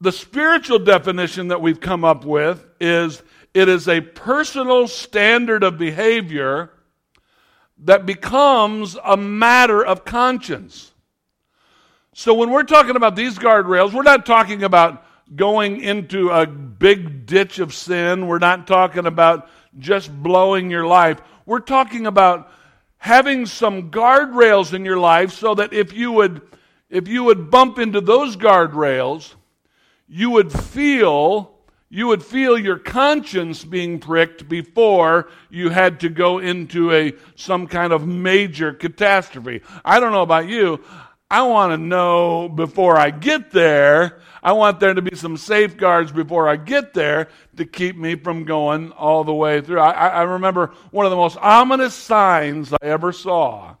The spiritual definition that we've come up with is it is a personal standard of behavior that becomes a matter of conscience. So when we're talking about these guardrails, we're not talking about going into a big ditch of sin. We're not talking about just blowing your life. We're talking about having some guardrails in your life so that if you would if you would bump into those guardrails, you would feel you would feel your conscience being pricked before you had to go into a some kind of major catastrophe. I don't know about you. I want to know before I get there. I want there to be some safeguards before I get there to keep me from going all the way through. I, I remember one of the most ominous signs I ever saw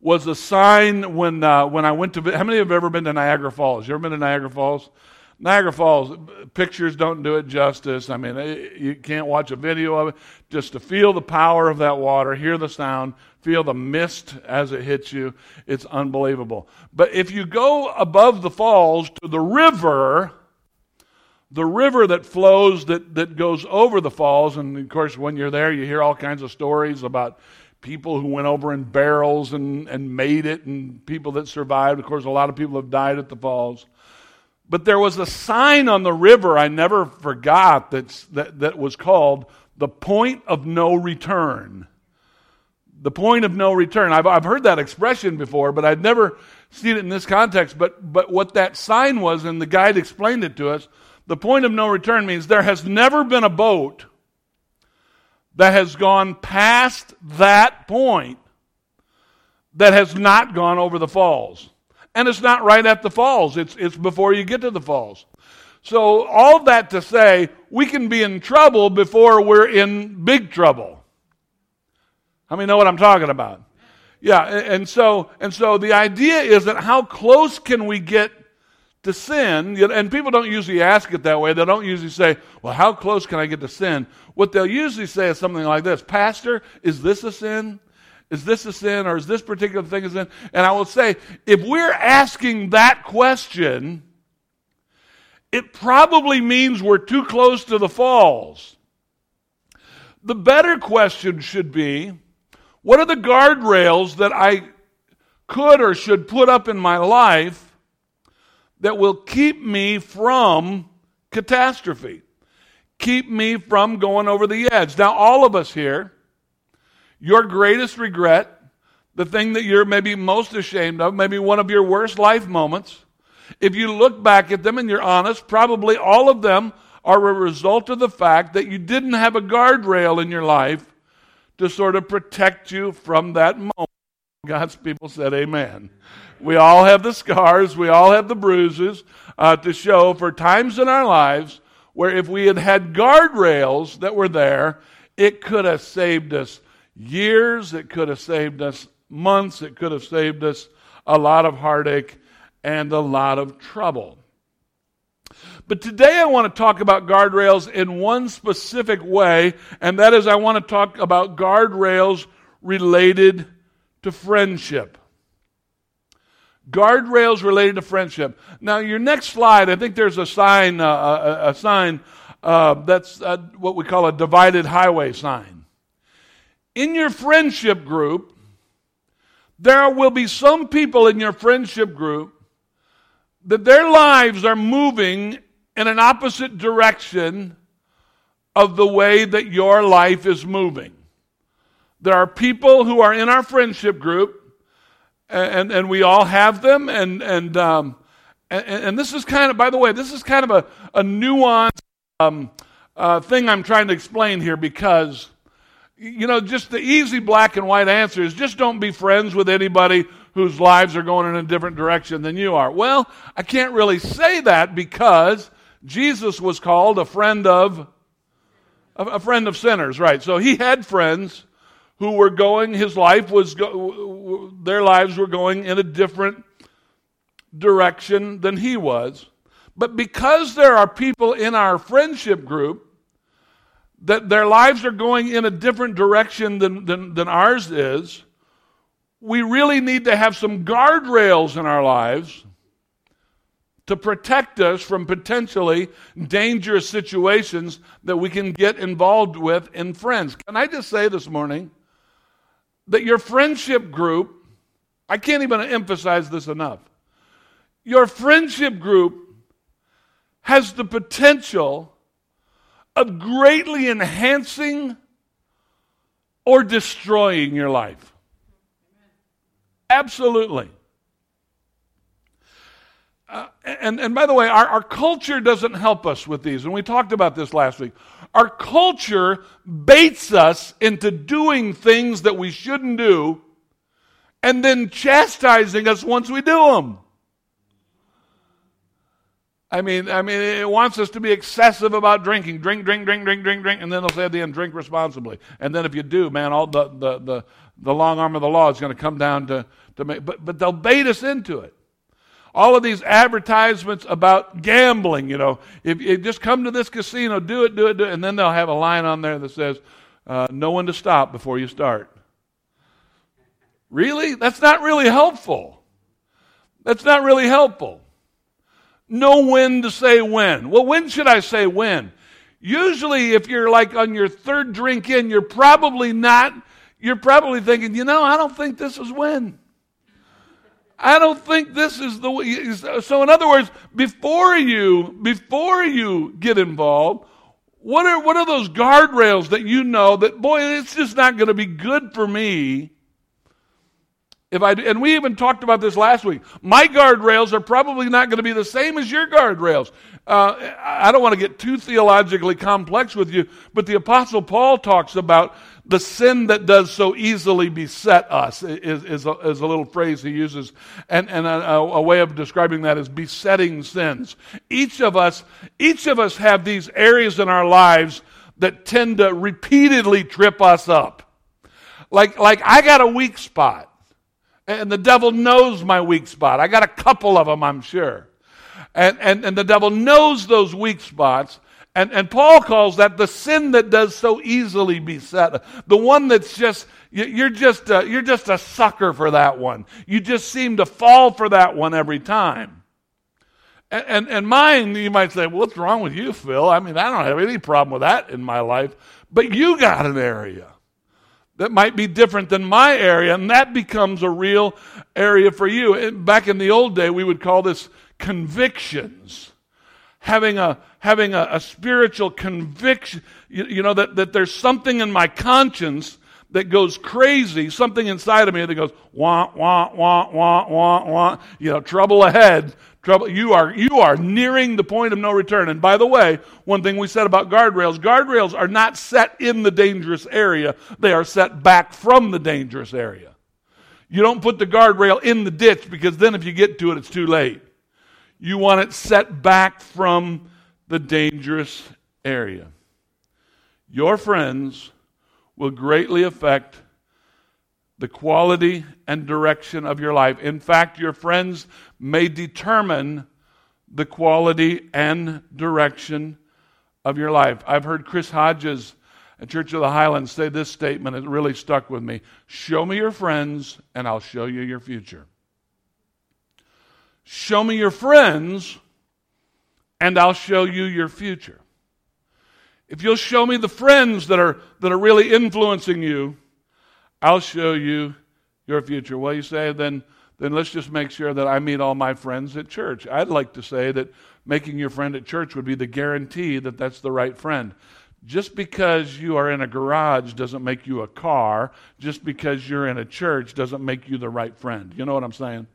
was a sign when, uh, when I went to. How many have ever been to Niagara Falls? You ever been to Niagara Falls? Niagara Falls, pictures don't do it justice. I mean, you can't watch a video of it. Just to feel the power of that water, hear the sound, feel the mist as it hits you, it's unbelievable. But if you go above the falls to the river, the river that flows that, that goes over the falls, and of course, when you're there, you hear all kinds of stories about people who went over in barrels and, and made it, and people that survived. Of course, a lot of people have died at the falls. But there was a sign on the river I never forgot that's, that, that was called the point of no return. The point of no return. I've, I've heard that expression before, but I'd never seen it in this context. But, but what that sign was, and the guide explained it to us, the point of no return means there has never been a boat that has gone past that point that has not gone over the falls. And it's not right at the falls, it's, it's before you get to the falls. So, all that to say, we can be in trouble before we're in big trouble. How many know what I'm talking about? Yeah, and so and so the idea is that how close can we get to sin? And people don't usually ask it that way. They don't usually say, "Well, how close can I get to sin?" What they'll usually say is something like this: "Pastor, is this a sin?" Is this a sin or is this particular thing a sin? And I will say, if we're asking that question, it probably means we're too close to the falls. The better question should be what are the guardrails that I could or should put up in my life that will keep me from catastrophe? Keep me from going over the edge. Now, all of us here, your greatest regret, the thing that you're maybe most ashamed of, maybe one of your worst life moments, if you look back at them and you're honest, probably all of them are a result of the fact that you didn't have a guardrail in your life to sort of protect you from that moment. God's people said, Amen. We all have the scars, we all have the bruises uh, to show for times in our lives where if we had had guardrails that were there, it could have saved us years, it could have saved us months, it could have saved us a lot of heartache and a lot of trouble. But today I want to talk about guardrails in one specific way, and that is I want to talk about guardrails related to friendship. Guardrails related to friendship. Now, your next slide, I think there's a sign, uh, a, a, sign uh, that's uh, what we call a divided highway sign in your friendship group, there will be some people in your friendship group that their lives are moving in an opposite direction of the way that your life is moving. There are people who are in our friendship group, and, and we all have them, and, and, um, and, and, this is kind of, by the way, this is kind of a, a nuanced um, uh, thing I'm trying to explain here because you know, just the easy black and white answer is just don't be friends with anybody whose lives are going in a different direction than you are. Well, I can't really say that because Jesus was called a friend of a friend of sinners, right? So he had friends who were going his life was go, their lives were going in a different direction than he was. But because there are people in our friendship group that their lives are going in a different direction than, than, than ours is, we really need to have some guardrails in our lives to protect us from potentially dangerous situations that we can get involved with in friends. Can I just say this morning that your friendship group, I can't even emphasize this enough, your friendship group has the potential of greatly enhancing or destroying your life. Absolutely. Uh, and, and by the way, our, our culture doesn't help us with these. And we talked about this last week. Our culture baits us into doing things that we shouldn't do and then chastising us once we do them. I mean, I mean, it wants us to be excessive about drinking. Drink, drink, drink, drink, drink, drink, and then they'll say at the end, drink responsibly. And then if you do, man, all the, the, the, the long arm of the law is going to come down to, to make, but, but they'll bait us into it. All of these advertisements about gambling, you know, if you just come to this casino, do it, do it, do it, and then they'll have a line on there that says, uh, know when to stop before you start. Really? That's not really helpful. That's not really helpful know when to say when. Well, when should I say when? Usually, if you're like on your third drink in, you're probably not, you're probably thinking, you know, I don't think this is when. I don't think this is the way. So, in other words, before you, before you get involved, what are, what are those guardrails that you know that, boy, it's just not going to be good for me if I, and we even talked about this last week. My guardrails are probably not going to be the same as your guardrails. Uh, I don't want to get too theologically complex with you, but the Apostle Paul talks about the sin that does so easily beset us, is, is, a, is a little phrase he uses. And, and a, a way of describing that is besetting sins. Each of us, each of us have these areas in our lives that tend to repeatedly trip us up. Like, like I got a weak spot. And the devil knows my weak spot. I got a couple of them, I'm sure. And, and, and the devil knows those weak spots. And, and Paul calls that the sin that does so easily beset. The one that's just, you're just, a, you're just a sucker for that one. You just seem to fall for that one every time. And, and, and mine, you might say, well, what's wrong with you, Phil? I mean, I don't have any problem with that in my life. But you got an area that might be different than my area, and that becomes a real area for you. Back in the old day, we would call this convictions. Having a having a, a spiritual conviction, you, you know, that, that there's something in my conscience that goes crazy, something inside of me that goes wah wah wah wah wah wah, you know, trouble ahead, Trouble, you are, you are nearing the point of no return. And by the way, one thing we said about guardrails, guardrails are not set in the dangerous area. They are set back from the dangerous area. You don't put the guardrail in the ditch because then if you get to it, it's too late. You want it set back from the dangerous area. Your friends will greatly affect the quality and direction of your life. In fact, your friends may determine the quality and direction of your life. I've heard Chris Hodges at Church of the Highlands say this statement. It really stuck with me. Show me your friends, and I'll show you your future. Show me your friends, and I'll show you your future. If you'll show me the friends that are, that are really influencing you, I'll show you your future. Well, you say, then, then let's just make sure that I meet all my friends at church. I'd like to say that making your friend at church would be the guarantee that that's the right friend. Just because you are in a garage doesn't make you a car. Just because you're in a church doesn't make you the right friend. You know what I'm saying?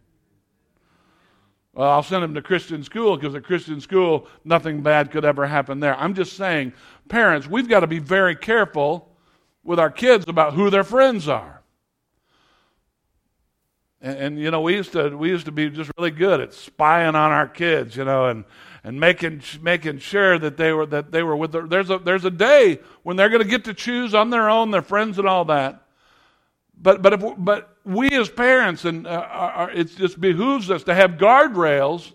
Well, I'll send him to Christian school because at Christian school, nothing bad could ever happen there. I'm just saying, parents, we've got to be very careful with our kids about who their friends are. And, and, you know, we used to we used to be just really good at spying on our kids, you know, and and making making sure that they were that they were with. The, there's a there's a day when they're going to get to choose on their own, their friends and all that. But but if but we as parents and uh, it just behooves us to have guardrails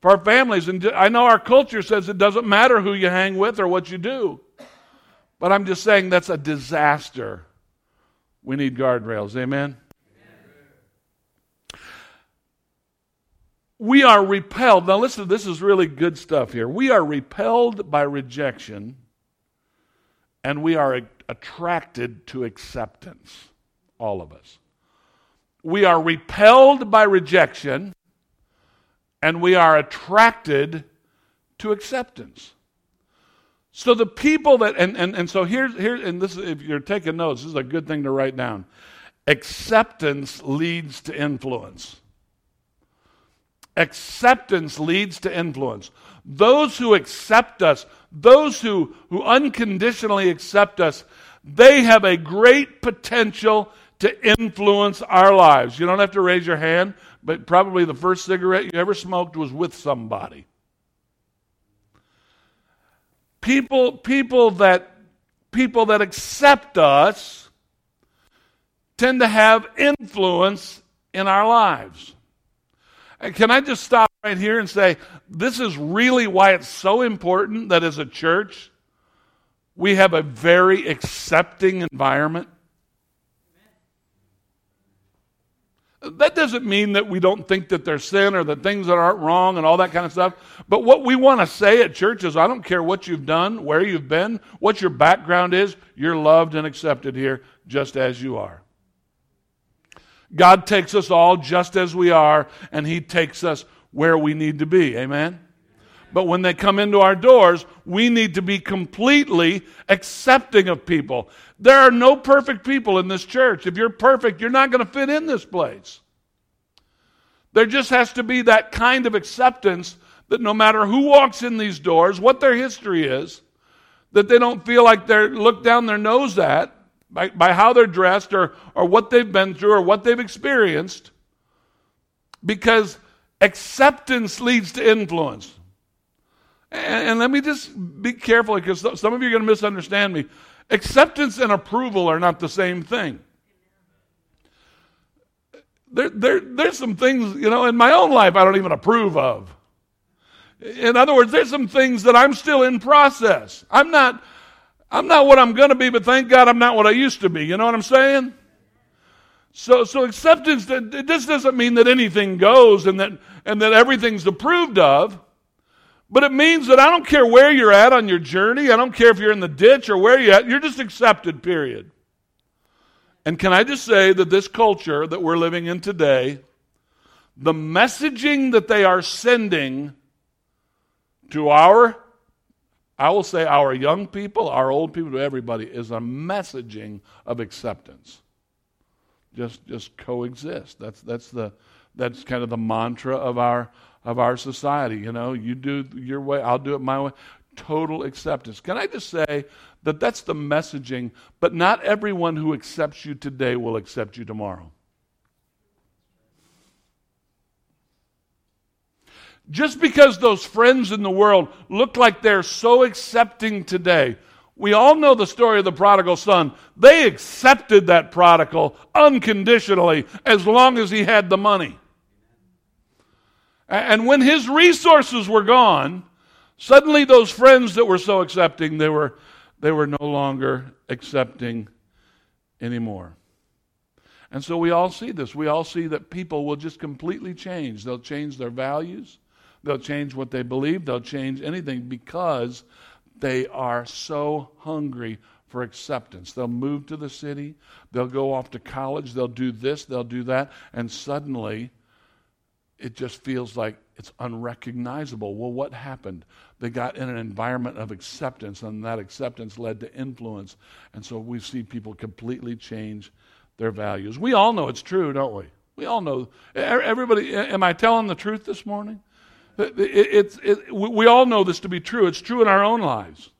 for our families. And I know our culture says it doesn't matter who you hang with or what you do. But I'm just saying that's a disaster. We need guardrails. Amen? We are repelled. Now, listen, this is really good stuff here. We are repelled by rejection, and we are attracted to acceptance. All of us. We are repelled by rejection, and we are attracted to acceptance. So the people that and, and, and so here's here and this if you're taking notes, this is a good thing to write down. Acceptance leads to influence. Acceptance leads to influence. Those who accept us, those who, who unconditionally accept us, they have a great potential to influence our lives. You don't have to raise your hand, but probably the first cigarette you ever smoked was with somebody. People, people that people that accept us tend to have influence in our lives. And can I just stop right here and say this is really why it's so important that as a church we have a very accepting environment? That doesn't mean that we don't think that there's sin or that things that aren't wrong and all that kind of stuff. But what we want to say at church is I don't care what you've done, where you've been, what your background is, you're loved and accepted here just as you are. God takes us all just as we are, and He takes us where we need to be. Amen? But when they come into our doors, we need to be completely accepting of people. There are no perfect people in this church. If you're perfect, you're not going to fit in this place. There just has to be that kind of acceptance that no matter who walks in these doors, what their history is, that they don't feel like they're looked down their nose at by, by how they're dressed or, or what they've been through or what they've experienced. Because acceptance leads to influence. And, and let me just be careful because some of you are going to misunderstand me. Acceptance and approval are not the same thing. There, there, there's some things, you know, in my own life I don't even approve of. In other words, there's some things that I'm still in process. I'm not, I'm not what I'm going to be, but thank God I'm not what I used to be. You know what I'm saying? So, so acceptance, this doesn't mean that anything goes and that, and that everything's approved of. But it means that I don't care where you're at on your journey. I don't care if you're in the ditch or where you're at. You're just accepted, period. And can I just say that this culture that we're living in today, the messaging that they are sending to our, I will say our young people, our old people, to everybody, is a messaging of acceptance. Just, just coexist. That's, that's, the, that's kind of the mantra of our, of our society. You know, you do your way, I'll do it my way. Total acceptance. Can I just say that that's the messaging, but not everyone who accepts you today will accept you tomorrow. Just because those friends in the world look like they're so accepting today, we all know the story of the prodigal son. They accepted that prodigal unconditionally as long as he had the money. And when his resources were gone, suddenly those friends that were so accepting, they were, they were no longer accepting anymore. And so we all see this. We all see that people will just completely change. They'll change their values, they'll change what they believe, they'll change anything because they are so hungry for acceptance. They'll move to the city, they'll go off to college, they'll do this, they'll do that, and suddenly it just feels like it's unrecognizable. Well, what happened? They got in an environment of acceptance, and that acceptance led to influence. And so we see people completely change their values. We all know it's true, don't we? We all know. Everybody, am I telling the truth this morning? It, it, we all know this to be true. It's true in our own lives.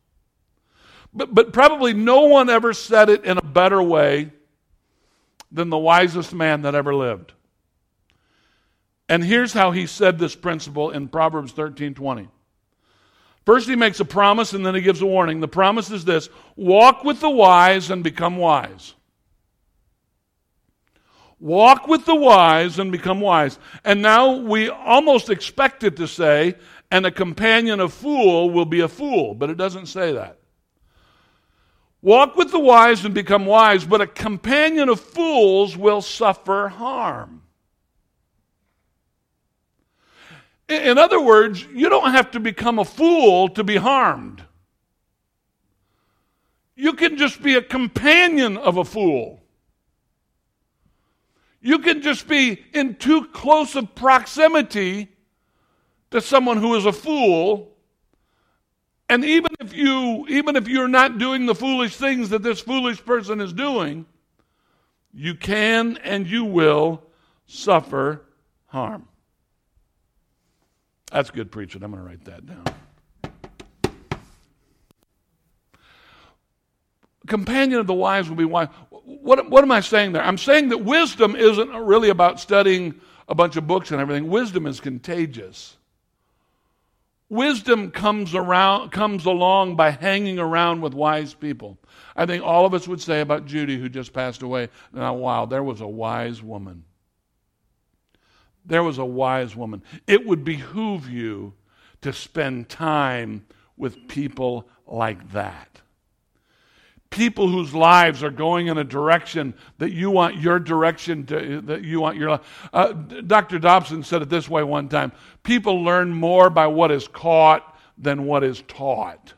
But, but probably no one ever said it in a better way than the wisest man that ever lived. And here's how he said this principle in Proverbs 13 20. First, he makes a promise and then he gives a warning. The promise is this walk with the wise and become wise. Walk with the wise and become wise. And now we almost expect it to say, and a companion of fool will be a fool, but it doesn't say that. Walk with the wise and become wise, but a companion of fools will suffer harm. In other words, you don't have to become a fool to be harmed. You can just be a companion of a fool. You can just be in too close of proximity to someone who is a fool. And even if you even if you're not doing the foolish things that this foolish person is doing, you can and you will suffer harm. That's good preaching. I'm going to write that down. Companion of the wise will be wise. What, what am I saying there? I'm saying that wisdom isn't really about studying a bunch of books and everything. Wisdom is contagious. Wisdom comes around comes along by hanging around with wise people. I think all of us would say about Judy who just passed away. Now, wow, there was a wise woman. There was a wise woman. It would behoove you to spend time with people like that. People whose lives are going in a direction that you want your direction to, that you want your uh, Dr. Dobson said it this way one time people learn more by what is caught than what is taught.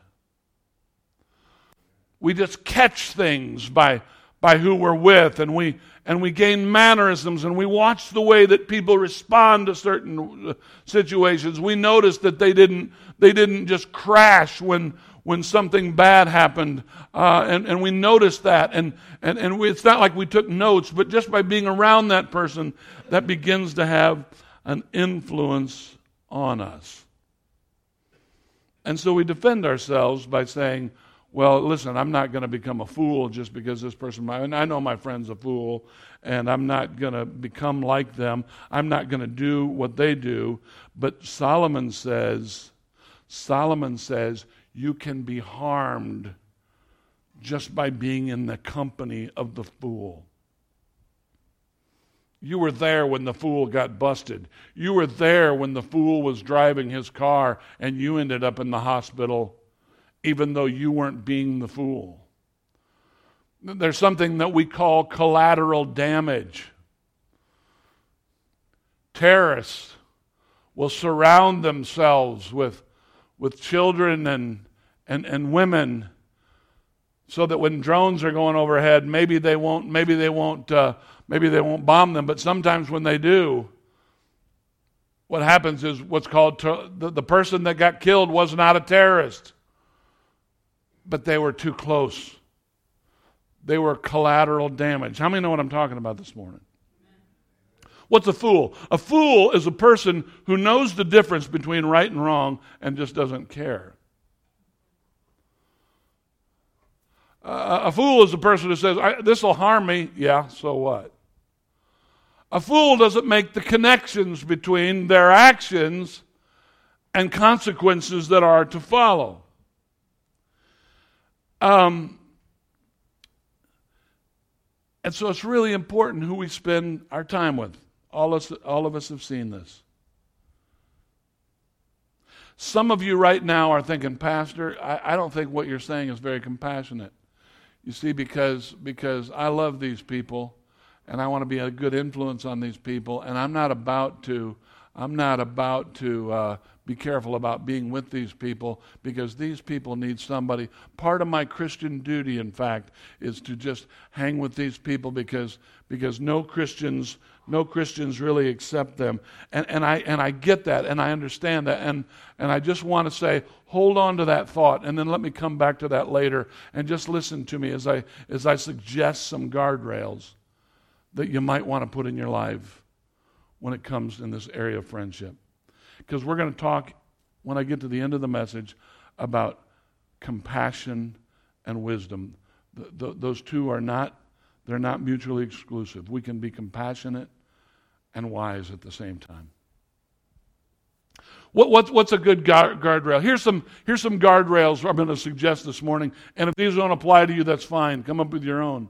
We just catch things by, by who we're with, and we, and we gain mannerisms and we watch the way that people respond to certain uh, situations. We notice that they didn't, they didn't just crash when, when something bad happened. Uh, and, and we noticed that. And, and, and we, it's not like we took notes, but just by being around that person, that begins to have an influence on us. And so we defend ourselves by saying, well, listen, I'm not going to become a fool just because this person, and I know my friend's a fool, and I'm not going to become like them. I'm not going to do what they do. But Solomon says, Solomon says, you can be harmed just by being in the company of the fool. You were there when the fool got busted. You were there when the fool was driving his car and you ended up in the hospital even though you weren't being the fool. There's something that we call collateral damage. Terrorists will surround themselves with, with children and, and, and women so that when drones are going overhead, maybe they won't, maybe they won't, uh, maybe they won't bomb them. But sometimes when they do, what happens is what's called ter- the, the person that got killed was not a terrorist but they were too close. They were collateral damage. How many know what I'm talking about this morning? What's a fool? A fool is a person who knows the difference between right and wrong and just doesn't care. Uh, a fool is a person who says, This will harm me. Yeah, so what? A fool doesn't make the connections between their actions and consequences that are to follow. Um, and so it's really important who we spend our time with. All, us, all of us have seen this. Some of you right now are thinking, Pastor, I, I don't think what you're saying is very compassionate. You see, because, because I love these people and I want to be a good influence on these people, and I'm not about to, I'm not about to uh, be careful about being with these people because these people need somebody. Part of my Christian duty, in fact, is to just hang with these people because, because no Christians no Christians really accept them. And, and, I, and I get that and I understand that. And, and I just want to say, hold on to that thought and then let me come back to that later and just listen to me as I, as I suggest some guardrails that you might want to put in your life when it comes in this area of friendship because we're going to talk when I get to the end of the message about compassion and wisdom. Those two are not they're not mutually exclusive. We can be compassionate and wise at the same time. What, what, what's a good guard, guardrail? Here's some, here's some guardrails I'm going to suggest this morning. And if these don't apply to you, that's fine. Come up with your own.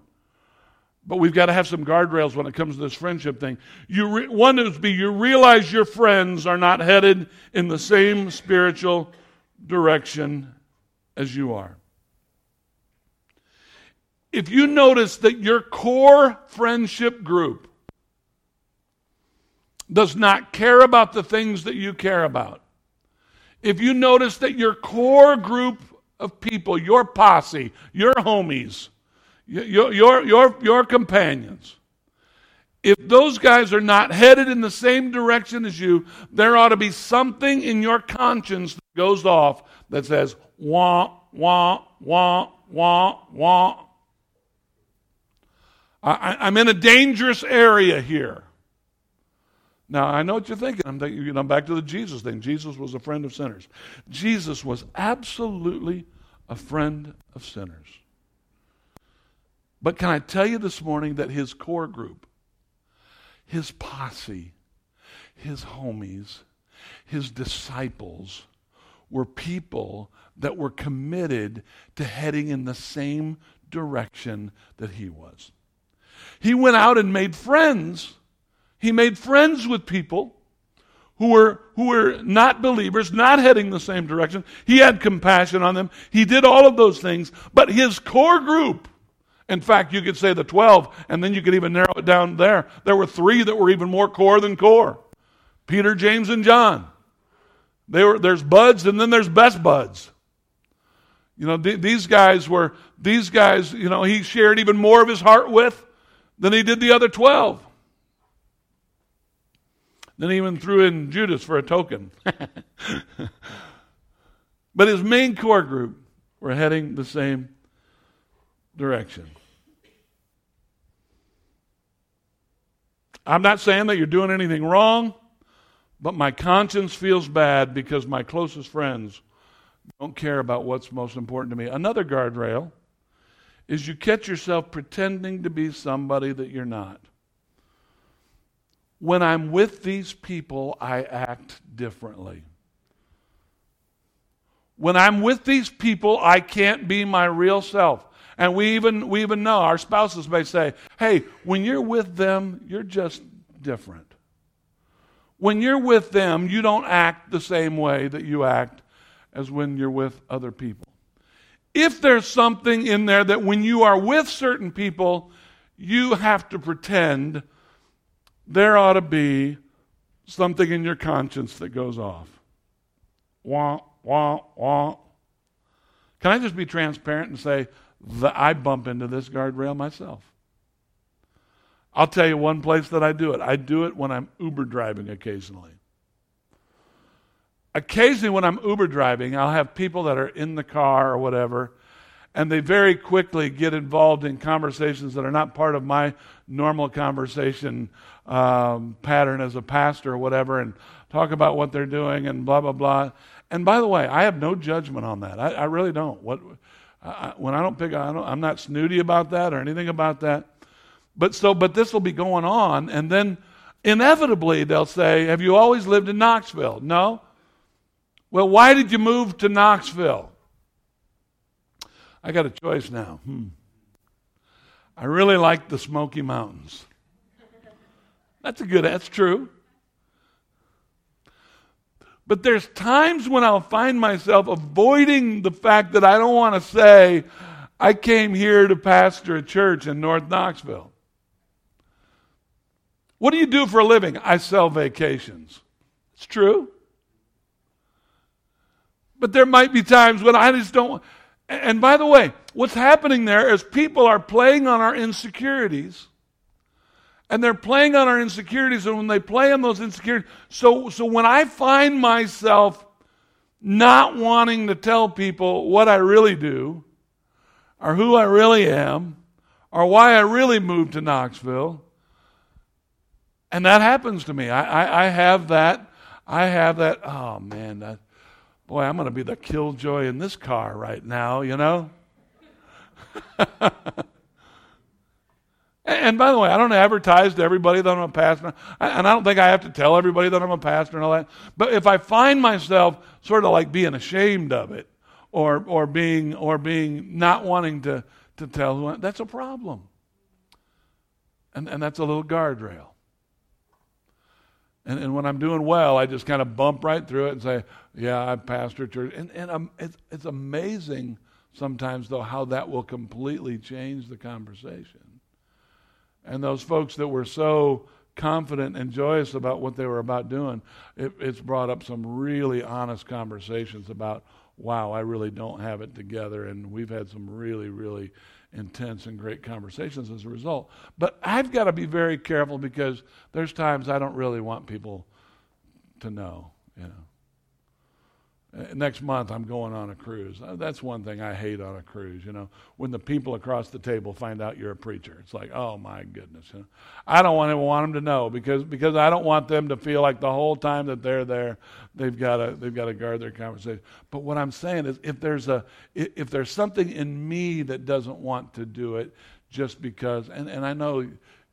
But we've got to have some guardrails when it comes to this friendship thing. You re- one is be you realize your friends are not headed in the same spiritual direction as you are. If you notice that your core friendship group does not care about the things that you care about, if you notice that your core group of people, your posse, your homies, your, your, your, your companions, if those guys are not headed in the same direction as you, there ought to be something in your conscience that goes off that says, wah, wah, wah, wah, wah. I, am in a dangerous area here. Now, I know what you're thinking. I'm thinking, you know, back to the Jesus thing. Jesus was a friend of sinners. Jesus was absolutely a friend of sinners. But can I tell you this morning that his core group, his posse, his homies, his disciples were people that were committed to heading in the same direction that he was. He went out and made friends. He made friends with people who were, who were not believers, not heading the same direction. He had compassion on them. He did all of those things. But his core group, in fact, you could say the 12, and then you could even narrow it down there. There were three that were even more core than core Peter, James, and John. They were, there's buds, and then there's best buds. You know, th- these guys were, these guys, you know, he shared even more of his heart with than he did the other 12. Then he even threw in Judas for a token. but his main core group were heading the same direction. I'm not saying that you're doing anything wrong, but my conscience feels bad because my closest friends don't care about what's most important to me. Another guardrail is you catch yourself pretending to be somebody that you're not. When I'm with these people, I act differently. When I'm with these people, I can't be my real self. And we even, we even know our spouses may say, hey, when you're with them, you're just different. When you're with them, you don't act the same way that you act as when you're with other people. If there's something in there that when you are with certain people, you have to pretend, there ought to be something in your conscience that goes off. Wah, wah, wah. Can I just be transparent and say that I bump into this guardrail myself? I'll tell you one place that I do it. I do it when I'm Uber driving occasionally occasionally when I'm Uber driving, I'll have people that are in the car or whatever, and they very quickly get involved in conversations that are not part of my normal conversation um, pattern as a pastor or whatever, and talk about what they're doing and blah blah blah. And by the way, I have no judgment on that. I, I really don't. What I, when I don't pick, I don't, I'm not snooty about that or anything about that. But so, but this will be going on, and then inevitably they'll say, "Have you always lived in Knoxville?" No. Well, why did you move to Knoxville? I got a choice now. Hmm. I really like the Smoky Mountains. That's a good, that's true. But there's times when I'll find myself avoiding the fact that I don't want to say, I came here to pastor a church in North Knoxville. What do you do for a living? I sell vacations. It's true. But there might be times when I just don't. And by the way, what's happening there is people are playing on our insecurities. And they're playing on our insecurities, and when they play on those insecurities, so, so when I find myself not wanting to tell people what I really do, or who I really am, or why I really moved to Knoxville, and that happens to me. I, I, I have that. I have that. Oh man, that, boy, I'm going to be the killjoy in this car right now, you know? and by the way, I don't advertise to everybody that I'm a pastor, and I don't think I have to tell everybody that I'm a pastor and all that. But if I find myself sort of like being ashamed of it, or or being or being not wanting to to tell who that's a problem, and and that's a little guardrail. And, and when I'm doing well, I just kind of bump right through it and say, Yeah, I pastor church. And, and um, it's, it's amazing sometimes, though, how that will completely change the conversation. And those folks that were so confident and joyous about what they were about doing, it, it's brought up some really honest conversations about, wow, I really don't have it together. And we've had some really, really intense and great conversations as a result. But I've got to be very careful because there's times I don't really want people to know, you know. Uh, next month, I'm going on a cruise. Uh, that's one thing I hate on a cruise. You know, when the people across the table find out you're a preacher, it's like, oh my goodness. You know? I don't want to want them to know because because I don't want them to feel like the whole time that they're there, they've got to they've got to guard their conversation. But what I'm saying is, if there's a if there's something in me that doesn't want to do it, just because, and and I know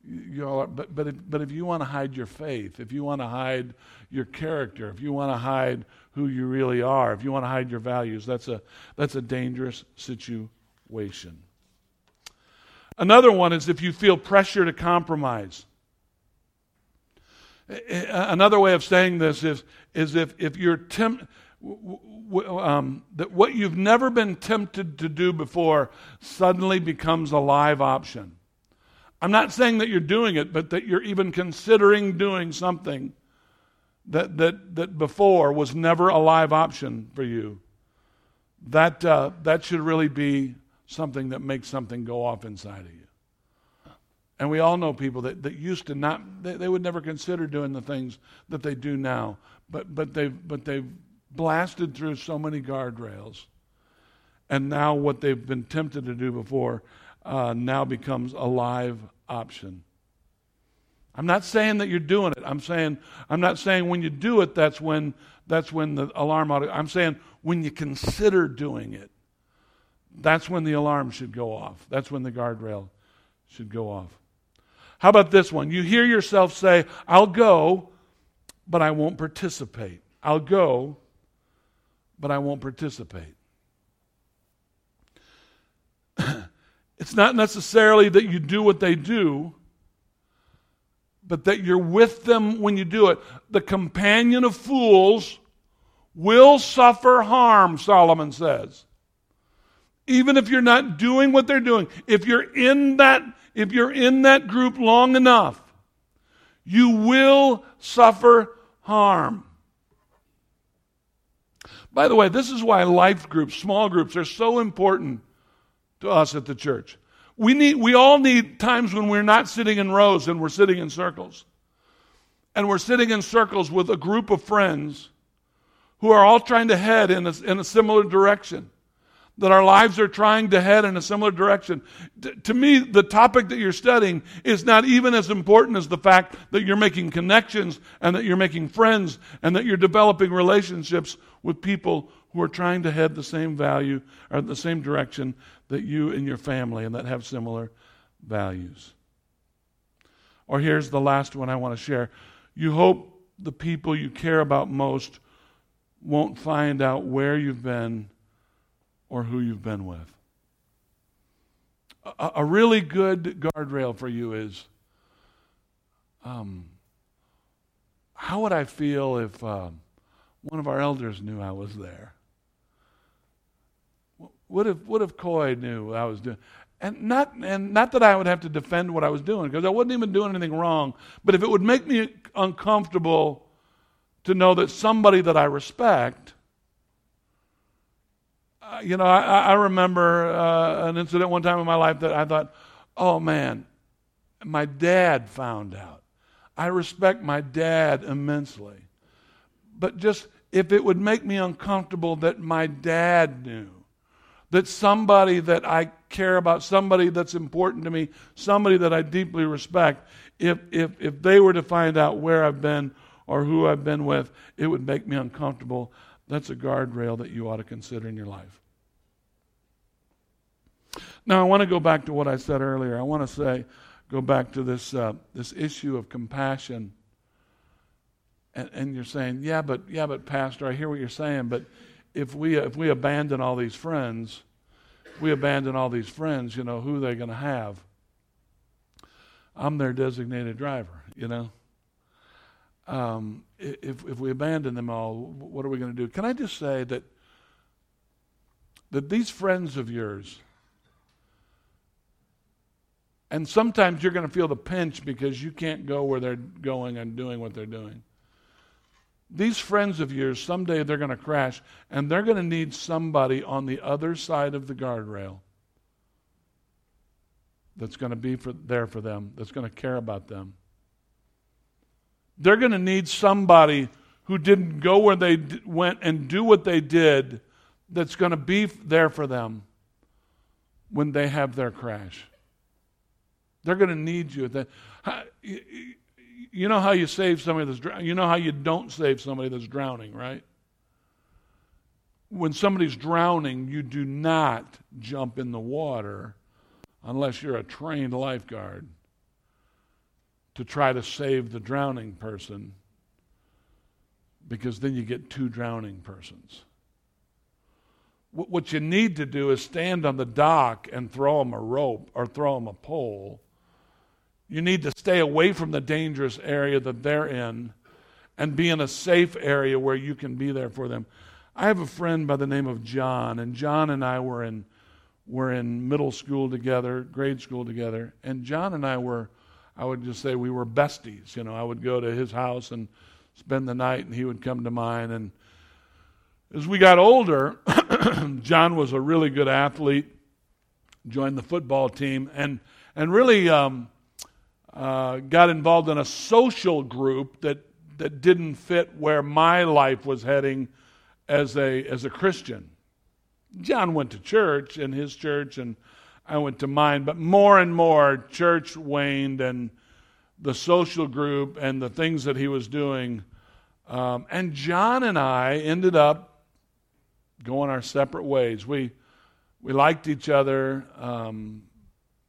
you all are, but but if, but if you want to hide your faith, if you want to hide your character, if you want to hide who you really are, if you want to hide your values, that's a, that's a dangerous situation. Another one is if you feel pressure to compromise. Another way of saying this is, is if, if you're tempted, um, that what you've never been tempted to do before suddenly becomes a live option. I'm not saying that you're doing it, but that you're even considering doing something that, that, that before was never a live option for you, that, uh, that should really be something that makes something go off inside of you. And we all know people that, that used to not, they, they would never consider doing the things that they do now, but, but, they've, but they've blasted through so many guardrails. And now what they've been tempted to do before uh, now becomes a live option. I'm not saying that you're doing it. I'm saying I'm not saying when you do it that's when that's when the alarm ought to, I'm saying when you consider doing it. That's when the alarm should go off. That's when the guardrail should go off. How about this one? You hear yourself say, "I'll go, but I won't participate." I'll go, but I won't participate. It's not necessarily that you do what they do but that you're with them when you do it. The companion of fools will suffer harm, Solomon says. Even if you're not doing what they're doing, if you're in that if you're in that group long enough, you will suffer harm. By the way, this is why life groups, small groups, are so important to us at the church. We, need, we all need times when we're not sitting in rows and we're sitting in circles. And we're sitting in circles with a group of friends who are all trying to head in a, in a similar direction. That our lives are trying to head in a similar direction. To me, the topic that you're studying is not even as important as the fact that you're making connections and that you're making friends and that you're developing relationships with people who are trying to head the same value or the same direction that you and your family and that have similar values. Or here's the last one I want to share. You hope the people you care about most won't find out where you've been or who you've been with. A, a really good guardrail for you is um, how would I feel if uh, one of our elders knew I was there? What if, what if Coy knew what I was doing? And not, and not that I would have to defend what I was doing, because I wasn't even doing anything wrong, but if it would make me uncomfortable to know that somebody that I respect, uh, you know, I, I remember uh, an incident one time in my life that I thought, oh man, my dad found out. I respect my dad immensely. But just if it would make me uncomfortable that my dad knew, that somebody that I care about, somebody that's important to me, somebody that I deeply respect, if, if, if they were to find out where I've been or who I've been with, it would make me uncomfortable. That's a guardrail that you ought to consider in your life. Now, I want to go back to what I said earlier. I want to say, go back to this, uh, this issue of compassion. And, and you're saying, yeah, but, yeah, but, Pastor, I hear what you're saying, but if we if we abandon all these friends, we abandon all these friends, you know, who are they going to have? I'm their designated driver, you know. Um, if if we abandon them all, what are we going to do? Can I just say that that these friends of yours, And sometimes you're going to feel the pinch because you can't go where they're going and doing what they're doing. These friends of yours, someday they're going to crash, and they're going to need somebody on the other side of the guardrail that's going to be for, there for them, that's going to care about them. They're going to need somebody who didn't go where they d- went and do what they did that's going to be there for them when they have their crash. They're going to need you. You know how you save somebody that's drowning? You know how you don't save somebody that's drowning, right? When somebody's drowning, you do not jump in the water unless you're a trained lifeguard to try to save the drowning person because then you get two drowning persons. What you need to do is stand on the dock and throw them a rope or throw them a pole. You need to stay away from the dangerous area that they're in and be in a safe area where you can be there for them. I have a friend by the name of John, and John and I were in were in middle school together, grade school together, and John and I were I would just say we were besties. You know, I would go to his house and spend the night, and he would come to mine. And as we got older, John was a really good athlete, joined the football team, and and really um, uh, got involved in a social group that that didn't fit where my life was heading as a as a Christian. John went to church in his church, and I went to mine, but more and more church waned, and the social group and the things that he was doing. Um, and John and I ended up going our separate ways. We we liked each other, um,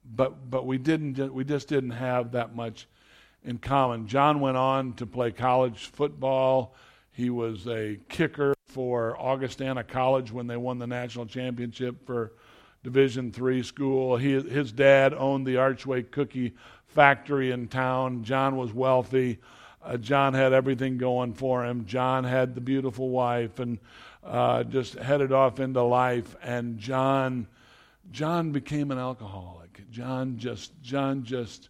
but but we didn't we just didn't have that much in common. John went on to play college football. He was a kicker for Augustana College when they won the national championship for Division three school. He, his dad owned the Archway Cookie factory in town. John was wealthy. Uh, John had everything going for him. John had the beautiful wife and uh, just headed off into life. And John, John became an alcoholic. John just, John just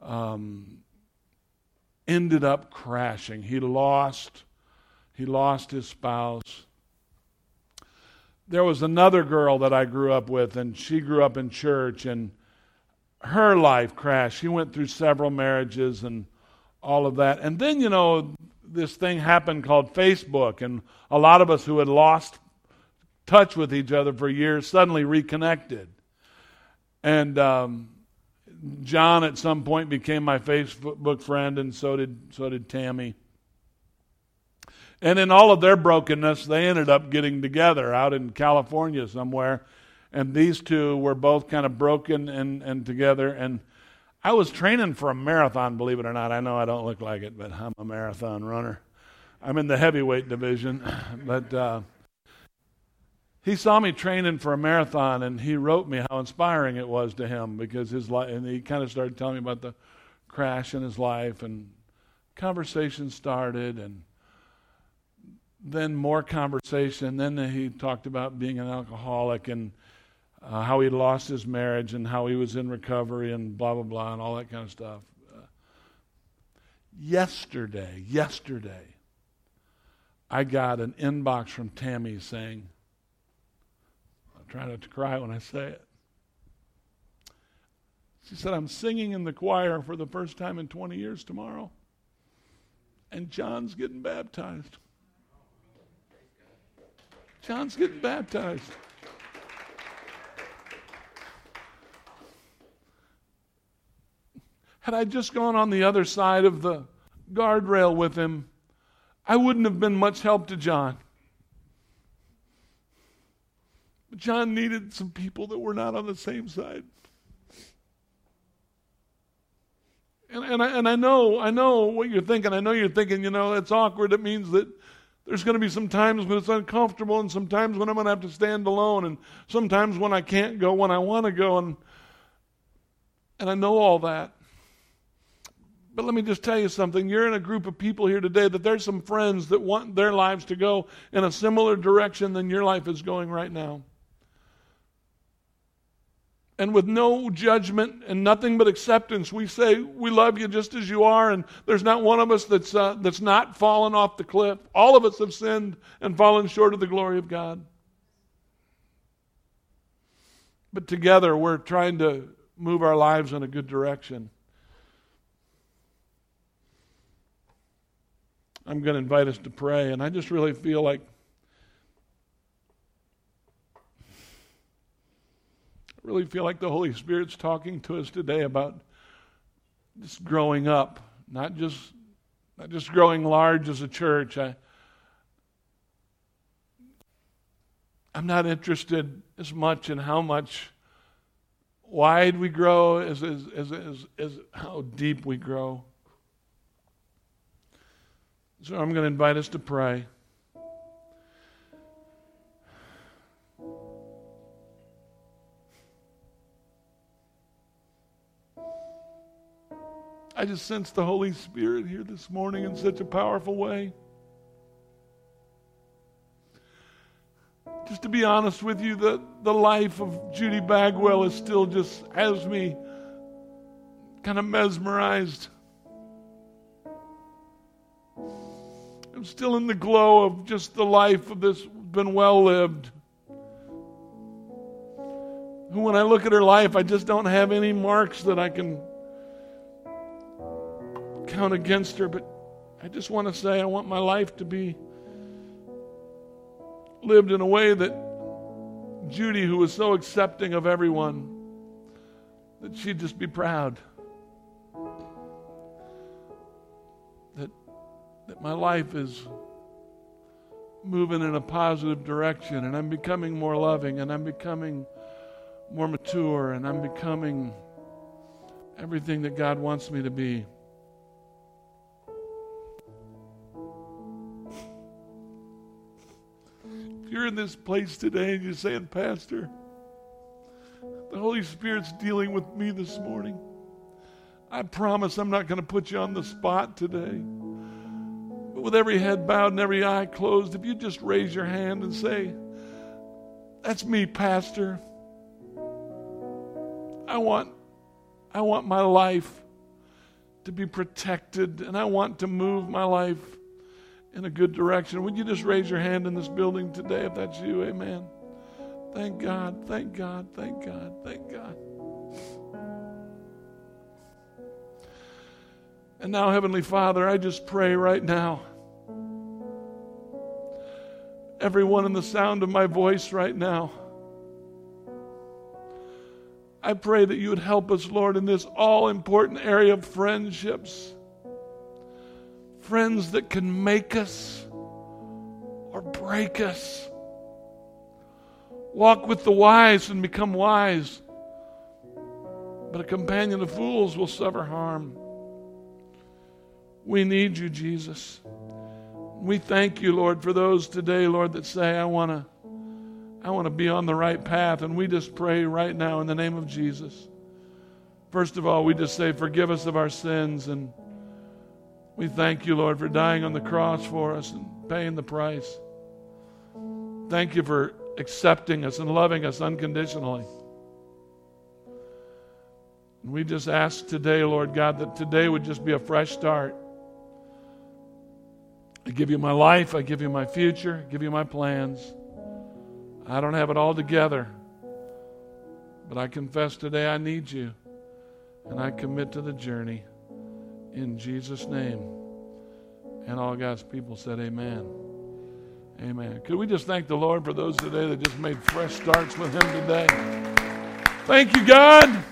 um, ended up crashing. He lost he lost his spouse. There was another girl that I grew up with, and she grew up in church, and her life crashed. She went through several marriages and all of that. And then, you know, this thing happened called Facebook, and a lot of us who had lost touch with each other for years suddenly reconnected. And um, John, at some point, became my Facebook friend, and so did so did Tammy. And in all of their brokenness, they ended up getting together out in California somewhere. And these two were both kind of broken and, and together. And I was training for a marathon, believe it or not. I know I don't look like it, but I'm a marathon runner. I'm in the heavyweight division. but uh, he saw me training for a marathon, and he wrote me how inspiring it was to him because his life, and he kind of started telling me about the crash in his life, and conversation started, and then more conversation. Then he talked about being an alcoholic and uh, how he lost his marriage and how he was in recovery and blah, blah, blah, and all that kind of stuff. Uh, yesterday, yesterday, I got an inbox from Tammy saying, trying not to cry when I say it. She said, I'm singing in the choir for the first time in 20 years tomorrow. And John's getting baptized. John's getting baptized. Had I just gone on the other side of the guardrail with him, I wouldn't have been much help to John. But John needed some people that were not on the same side. And, and, I, and I know, I know what you're thinking. I know you're thinking, you know, it's awkward. It means that there's going to be some times when it's uncomfortable, and sometimes when I'm going to have to stand alone, and sometimes when I can't go when I want to go, and and I know all that. But let me just tell you something. You're in a group of people here today that there's some friends that want their lives to go in a similar direction than your life is going right now. And with no judgment and nothing but acceptance, we say, We love you just as you are, and there's not one of us that's, uh, that's not fallen off the cliff. All of us have sinned and fallen short of the glory of God. But together, we're trying to move our lives in a good direction. I'm going to invite us to pray, and I just really feel like really feel like the Holy Spirit's talking to us today about just growing up, not just not just growing large as a church. I, I'm not interested as much in how much wide we grow as, as, as, as, as how deep we grow. So I'm going to invite us to pray. I just sense the Holy Spirit here this morning in such a powerful way. Just to be honest with you, the, the life of Judy Bagwell is still just has me kind of mesmerized. I'm still in the glow of just the life of this been well lived. When I look at her life, I just don't have any marks that I can count against her, but I just want to say I want my life to be lived in a way that Judy, who was so accepting of everyone, that she'd just be proud. That, that my life is moving in a positive direction and I'm becoming more loving and I'm becoming more mature and I'm becoming everything that God wants me to be. You're in this place today and you're saying, Pastor, the Holy Spirit's dealing with me this morning. I promise I'm not going to put you on the spot today. But with every head bowed and every eye closed, if you just raise your hand and say, That's me, Pastor. I want, I want my life to be protected, and I want to move my life in a good direction. Would you just raise your hand in this building today if that's you? Amen. Thank God, thank God, thank God, thank God. And now, Heavenly Father, I just pray right now. Everyone in the sound of my voice right now. I pray that you would help us, Lord, in this all important area of friendships friends that can make us or break us. Walk with the wise and become wise, but a companion of fools will suffer harm. We need you, Jesus. We thank you, Lord, for those today, Lord, that say, I want to. I want to be on the right path. And we just pray right now in the name of Jesus. First of all, we just say, Forgive us of our sins and we thank you, Lord, for dying on the cross for us and paying the price. Thank you for accepting us and loving us unconditionally. And we just ask today, Lord God, that today would just be a fresh start. I give you my life, I give you my future, I give you my plans. I don't have it all together, but I confess today I need you, and I commit to the journey in Jesus' name. And all God's people said, Amen. Amen. Could we just thank the Lord for those today that just made fresh starts with Him today? Thank you, God.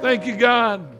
Thank you, God.